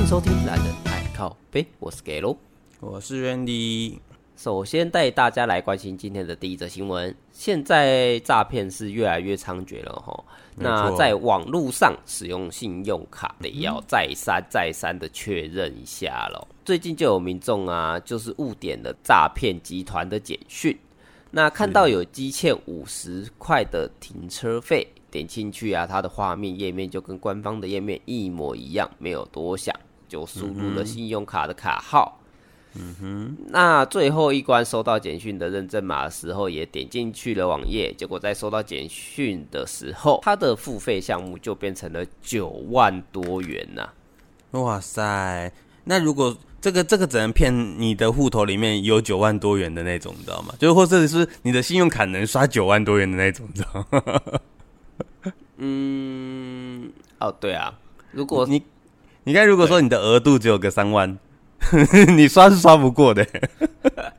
迎收听《男人爱靠背》，我是 Gay 我是 Randy。首先带大家来关心今天的第一则新闻。现在诈骗是越来越猖獗了哈。那在网络上使用信用卡得要再三再三的确认一下喽。最近就有民众啊，就是误点了诈骗集团的简讯。那看到有积欠五十块的停车费。点进去啊，它的画面页面就跟官方的页面一模一样，没有多想就输入了信用卡的卡号。嗯哼，那最后一关收到简讯的认证码的时候，也点进去了网页，结果在收到简讯的时候，它的付费项目就变成了九万多元呐、啊！哇塞，那如果这个这个只能骗你的户头里面有九万多元的那种，你知道吗？就或者是你的信用卡能刷九万多元的那种，你知道吗？嗯，哦，对啊，如果你，你看，如果说你的额度只有个三万，你刷是刷不过的，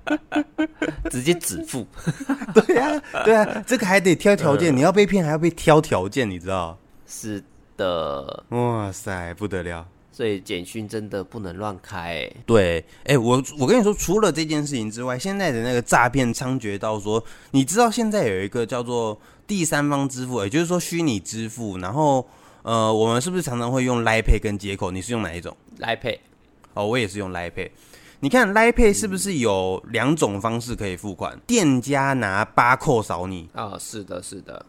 直接止付。对呀、啊，对啊，这个还得挑条件，你要被骗还要被挑条件，你知道？是的，哇塞，不得了。所以简讯真的不能乱开、欸。对，哎、欸，我我跟你说，除了这件事情之外，现在的那个诈骗猖獗到说，你知道现在有一个叫做第三方支付，也就是说虚拟支付。然后，呃，我们是不是常常会用 Line Pay 跟接口？你是用哪一种？Line Pay。哦，我也是用 Line Pay。你看 Line Pay 是不是有两种方式可以付款？嗯、店家拿八扣扫你。啊、哦，是的，是的。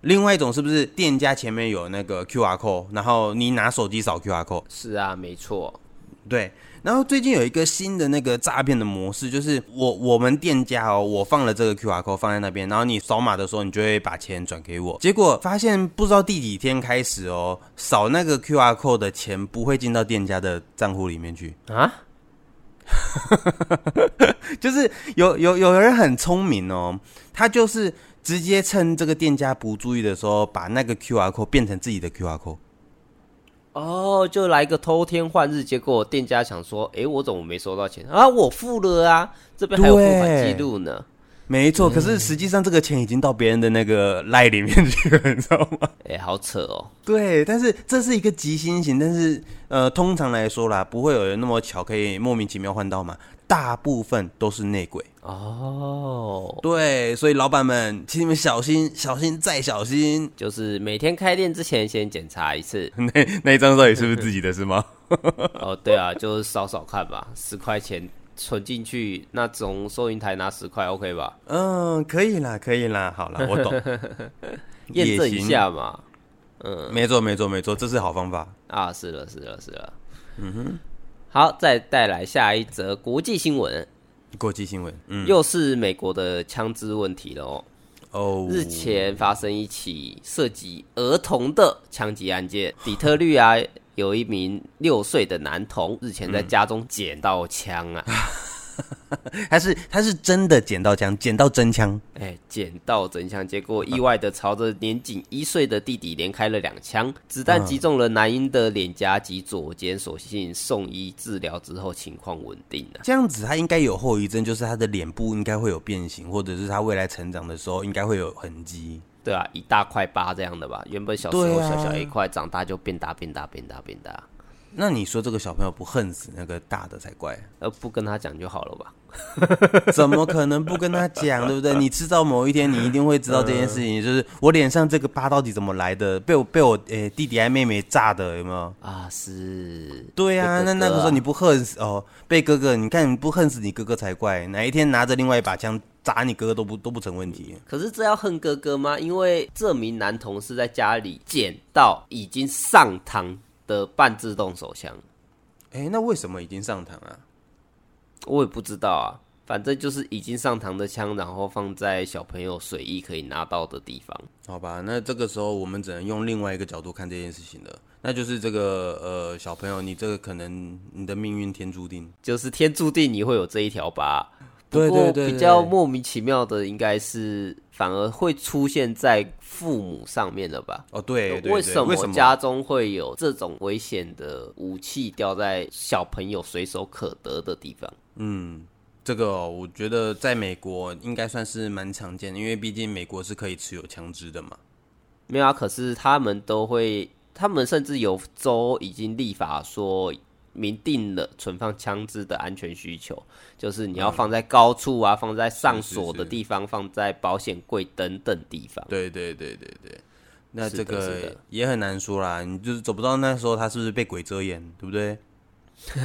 另外一种是不是店家前面有那个 QR code，然后你拿手机扫 QR code？是啊，没错。对，然后最近有一个新的那个诈骗的模式，就是我我们店家哦，我放了这个 QR code 放在那边，然后你扫码的时候，你就会把钱转给我。结果发现不知道第几天开始哦，扫那个 QR code 的钱不会进到店家的账户里面去啊。就是有有有人很聪明哦，他就是。直接趁这个店家不注意的时候，把那个 QR code 变成自己的 QR code。哦，就来个偷天换日，结果店家想说：“哎，我怎么没收到钱啊？我付了啊，这边还有付款记录呢。”没错，可是实际上这个钱已经到别人的那个 LINE 里面去了，你知道吗？哎，好扯哦。对，但是这是一个极新型，但是呃，通常来说啦，不会有人那么巧可以莫名其妙换到嘛。大部分都是内鬼哦，对，所以老板们，请你们小心，小心再小心，就是每天开店之前先检查一次。那那一张到底是不是自己的，是吗？哦，对啊，就是扫扫看吧，十块钱存进去，那从收银台拿十块，OK 吧？嗯，可以啦，可以啦，好啦，我懂，验证一下嘛。嗯，没错，没错，没错，这是好方法啊！是了，是了，是了，嗯哼。好，再带来下一则国际新闻。国际新闻，嗯，又是美国的枪支问题了哦。哦，日前发生一起涉及儿童的枪击案件，底特律啊，有一名六岁的男童日前在家中捡到枪啊。嗯 他是他是真的捡到枪，捡到真枪，哎，捡到真枪，结果意外的朝着年仅一岁的弟弟连开了两枪，子弹击中了男婴的脸颊及左肩，所幸送医治疗之后情况稳定了。这样子他应该有后遗症，就是他的脸部应该会有变形，或者是他未来成长的时候应该会有痕迹。对啊，一大块疤这样的吧，原本小时候小小一块，长大就变大变大变大变大。那你说这个小朋友不恨死那个大的才怪，呃不跟他讲就好了吧？怎么可能不跟他讲，对不对？你迟早某一天你一定会知道这件事情，就是我脸上这个疤到底怎么来的，被我被我诶、欸、弟弟还妹妹炸的，有没有？啊，是，对啊，那那个时候你不恨死哦，被哥哥，你看你不恨死你哥哥才怪，哪一天拿着另外一把枪砸你哥哥都不都不成问题。可是这要恨哥哥吗？因为这名男同事在家里捡到已经上膛的半自动手枪，哎、欸，那为什么已经上膛啊？我也不知道啊，反正就是已经上膛的枪，然后放在小朋友随意可以拿到的地方。好吧，那这个时候我们只能用另外一个角度看这件事情了，那就是这个呃小朋友，你这个可能你的命运天注定，就是天注定你会有这一条疤。对对对，比较莫名其妙的应该是反而会出现在父母上面了吧？哦，对，为什么家中会有这种危险的武器掉在小朋友随手可得的地方？嗯，这个哦，我觉得在美国应该算是蛮常见的，因为毕竟美国是可以持有枪支的嘛。没有啊，可是他们都会，他们甚至有州已经立法说。明定了存放枪支的安全需求，就是你要放在高处啊，嗯、放在上锁的地方，是是是放在保险柜等等地方。对对对对对，那这个也很难说啦，你就是走不到那时候，他是不是被鬼遮眼，对不对？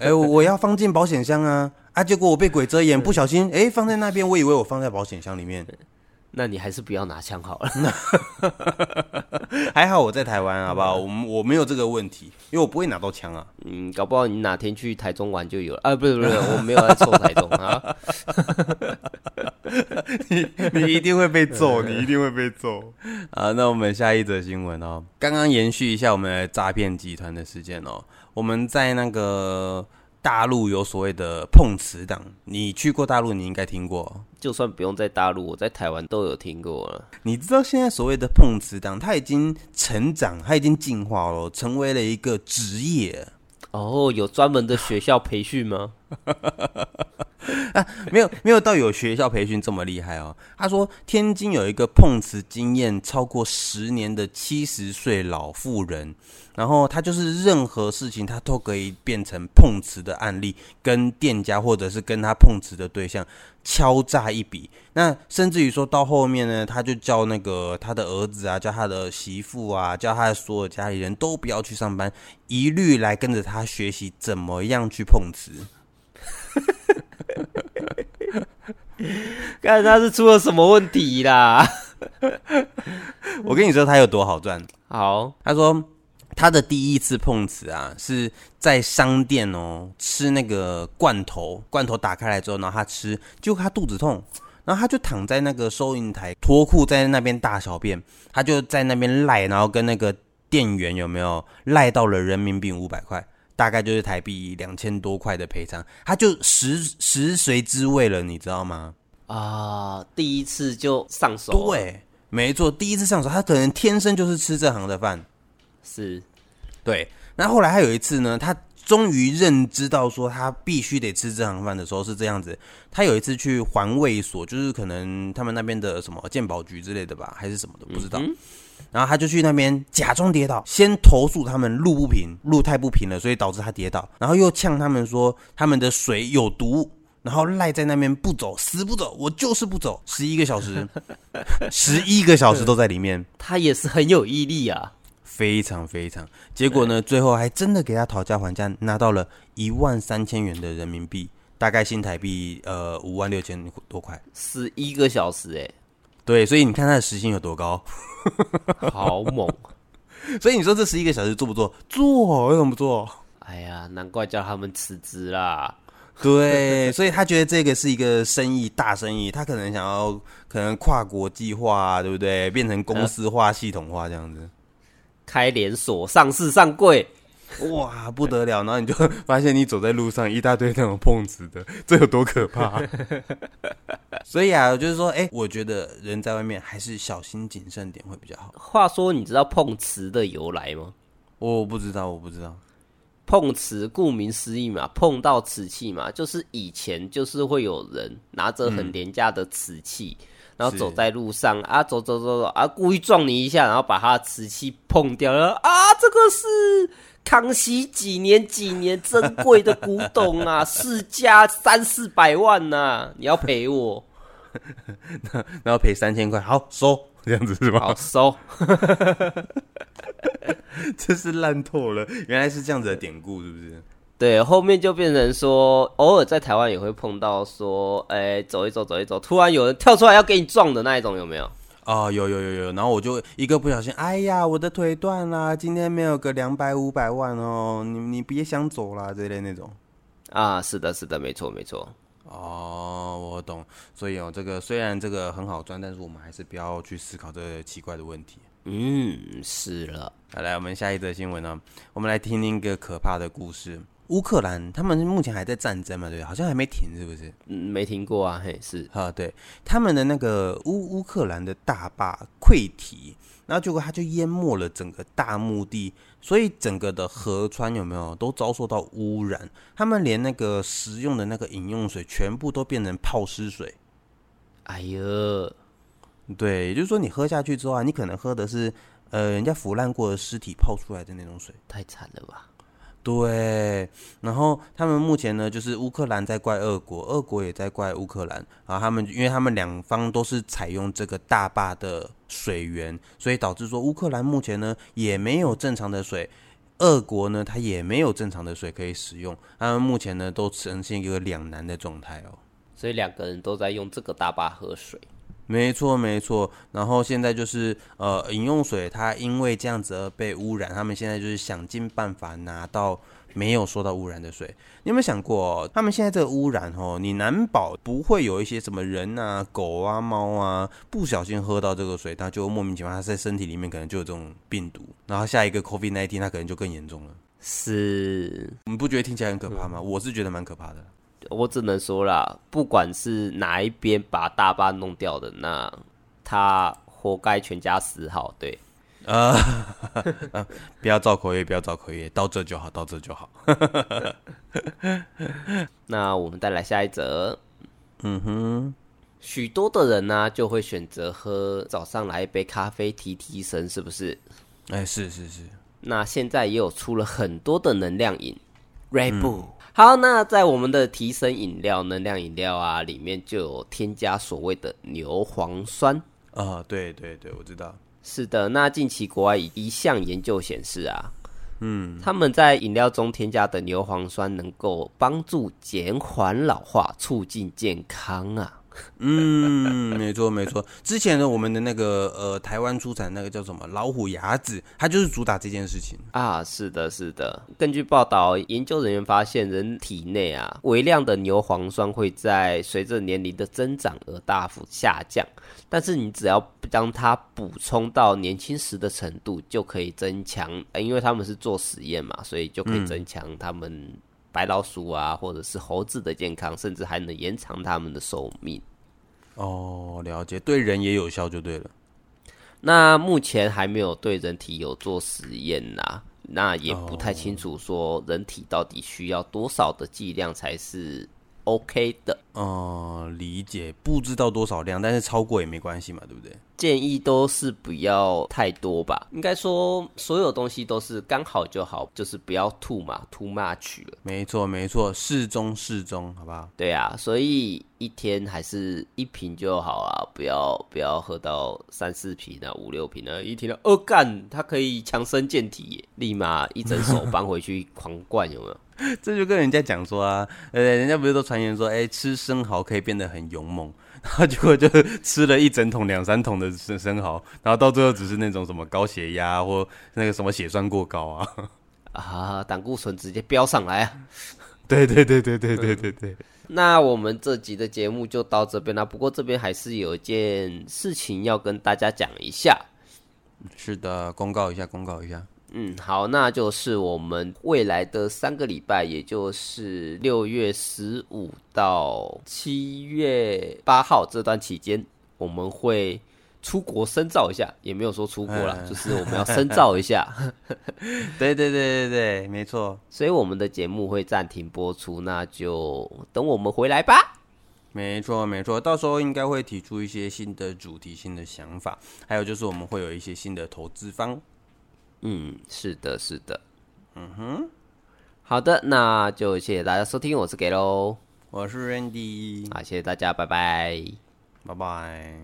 哎、欸，我要放进保险箱啊啊！结果我被鬼遮眼，不小心哎、欸、放在那边，我以为我放在保险箱里面。那你还是不要拿枪好了。还好我在台湾，好不好？我我没有这个问题，因为我不会拿到枪啊。嗯，搞不好你哪天去台中玩就有了啊！不是不是，我没有在抽台中啊。你你一定会被揍，你一定会被揍。啊，那我们下一则新闻哦。刚刚延续一下我们的诈骗集团的事件哦。我们在那个大陆有所谓的碰瓷党，你去过大陆，你应该听过。就算不用在大陆，我在台湾都有听过了。你知道现在所谓的碰瓷党，它已经成长，它已经进化了，成为了一个职业。哦，有专门的学校培训吗？啊，没有，没有到有学校培训这么厉害哦。他说，天津有一个碰瓷经验超过十年的七十岁老妇人，然后他就是任何事情他都可以变成碰瓷的案例，跟店家或者是跟他碰瓷的对象敲诈一笔。那甚至于说到后面呢，他就叫那个他的儿子啊，叫他的媳妇啊，叫他的所有家里人都不要去上班，一律来跟着他学习怎么样去碰瓷。看他是出了什么问题啦！我跟你说他有多好赚。好，他说他的第一次碰瓷啊，是在商店哦，吃那个罐头，罐头打开来之后，然后他吃，结果他肚子痛，然后他就躺在那个收银台脱裤在那边大小便，他就在那边赖，然后跟那个店员有没有赖到了人民币五百块。大概就是台币两千多块的赔偿，他就食食髓知味了，你知道吗？啊，第一次就上手，对，没错，第一次上手，他可能天生就是吃这行的饭，是，对。那后来还有一次呢，他终于认知到说他必须得吃这行饭的时候是这样子，他有一次去环卫所，就是可能他们那边的什么鉴宝局之类的吧，还是什么的，不知道。嗯然后他就去那边假装跌倒，先投诉他们路不平，路太不平了，所以导致他跌倒。然后又呛他们说他们的水有毒，然后赖在那边不走，死不走，我就是不走，十一个小时，十一个小时都在里面。他也是很有毅力啊，非常非常。结果呢，最后还真的给他讨价还价，拿到了一万三千元的人民币，大概新台币呃五万六千多块，十一个小时哎。对，所以你看他的时薪有多高，好猛！所以你说这十一个小时做不做？做，为什么不做？哎呀，难怪叫他们辞职啦。对，所以他觉得这个是一个生意，大生意，他可能想要可能跨国际化，对不对？变成公司化、系统化这样子，开连锁、上市、上柜。哇，不得了！然后你就发现你走在路上一大堆那种碰瓷的，这有多可怕？所以啊，就是说，哎、欸，我觉得人在外面还是小心谨慎点会比较好。话说，你知道碰瓷的由来吗？我不知道，我不知道。碰瓷顾名思义嘛，碰到瓷器嘛，就是以前就是会有人拿着很廉价的瓷器，嗯、然后走在路上啊，走走走走啊，故意撞你一下，然后把他的瓷器碰掉了啊，这个是。康熙几年几年珍贵的古董啊，市价三四百万呐、啊，你要赔我，然后赔三千块，好收，这样子是吧？好收，真是烂透了，原来是这样子的典故，是不是？对，后面就变成说，偶尔在台湾也会碰到说，哎、欸，走一走，走一走，突然有人跳出来要给你撞的那一种，有没有？哦，有有有有，然后我就一个不小心，哎呀，我的腿断了，今天没有个两百五百万哦，你你别想走啦，这类那种。啊，是的，是的，没错，没错。哦，我懂。所以哦，这个虽然这个很好赚，但是我们还是不要去思考这个奇怪的问题。嗯，是了。好，来，我们下一则新闻呢，我们来听听一个可怕的故事。乌克兰他们目前还在战争嘛？对，好像还没停，是不是？嗯，没停过啊，嘿，是啊，对，他们的那个乌乌克兰的大坝溃堤，然后结果它就淹没了整个大墓地，所以整个的河川有没有都遭受到污染？他们连那个食用的那个饮用水全部都变成泡湿水。哎呦，对，也就是说你喝下去之后啊，你可能喝的是呃人家腐烂过的尸体泡出来的那种水，太惨了吧？对，然后他们目前呢，就是乌克兰在怪俄国，俄国也在怪乌克兰，然后他们因为他们两方都是采用这个大坝的水源，所以导致说乌克兰目前呢也没有正常的水，俄国呢它也没有正常的水可以使用，他们目前呢都呈现一个两难的状态哦。所以两个人都在用这个大坝喝水。没错，没错。然后现在就是呃，饮用水它因为这样子而被污染，他们现在就是想尽办法拿到没有受到污染的水。你有没有想过哦，他们现在这个污染哦，你难保不会有一些什么人啊、狗啊、猫啊不小心喝到这个水，它就莫名其妙，它在身体里面可能就有这种病毒，然后下一个 COVID-19 它可能就更严重了。是，你不觉得听起来很可怕吗？我是觉得蛮可怕的。我只能说啦，不管是哪一边把大坝弄掉的，那他活该全家死好。对，呃，不要造口业，不要造口业，到这就好，到这就好。那我们再来下一则。嗯哼，许多的人呢、啊、就会选择喝早上来一杯咖啡提提神，是不是？哎，是是是。那现在也有出了很多的能量饮，Red Bull。嗯好，那在我们的提升饮料、能量饮料啊，里面就有添加所谓的牛磺酸啊、哦。对对对，我知道。是的，那近期国外一项研究显示啊，嗯，他们在饮料中添加的牛磺酸能够帮助减缓老化，促进健康啊。嗯，没错没错。之前呢，我们的那个呃，台湾出产那个叫什么老虎牙子，它就是主打这件事情啊。是的，是的。根据报道，研究人员发现，人体内啊，微量的牛磺酸会在随着年龄的增长而大幅下降，但是你只要将它补充到年轻时的程度，就可以增强。因为他们是做实验嘛，所以就可以增强他们。白老鼠啊，或者是猴子的健康，甚至还能延长他们的寿命。哦，了解，对人也有效就对了。那目前还没有对人体有做实验呐，那也不太清楚说人体到底需要多少的剂量才是 OK 的。哦，理解，不知道多少量，但是超过也没关系嘛，对不对？建议都是不要太多吧，应该说所有东西都是刚好就好，就是不要 too 嘛，too much 了。没错没错，适中适中，好不好？对啊，所以一天还是一瓶就好啊，不要不要喝到三四瓶啊，五六瓶啊，一听到哦干，它可以强身健体耶，立马一整手搬回去狂灌，有没有？这就跟人家讲说啊，呃，人家不是都传言说，哎，吃生蚝可以变得很勇猛。然后结果就吃了一整桶两三桶的生生蚝，然后到最后只是那种什么高血压或那个什么血栓过高啊，啊，胆固醇直接飙上来啊！对对对对对对对对。那我们这集的节目就到这边了。不过这边还是有一件事情要跟大家讲一下。是的，公告一下，公告一下。嗯，好，那就是我们未来的三个礼拜，也就是六月十五到七月八号这段期间，我们会出国深造一下，也没有说出国了，嗯、就是我们要深造一下。对对对对对，没错。所以我们的节目会暂停播出，那就等我们回来吧。没错没错，到时候应该会提出一些新的主题、新的想法，还有就是我们会有一些新的投资方。嗯，是的，是的，嗯哼，好的，那就谢谢大家收听，我是给喽，我是 Randy，好，谢谢大家，拜拜，拜拜。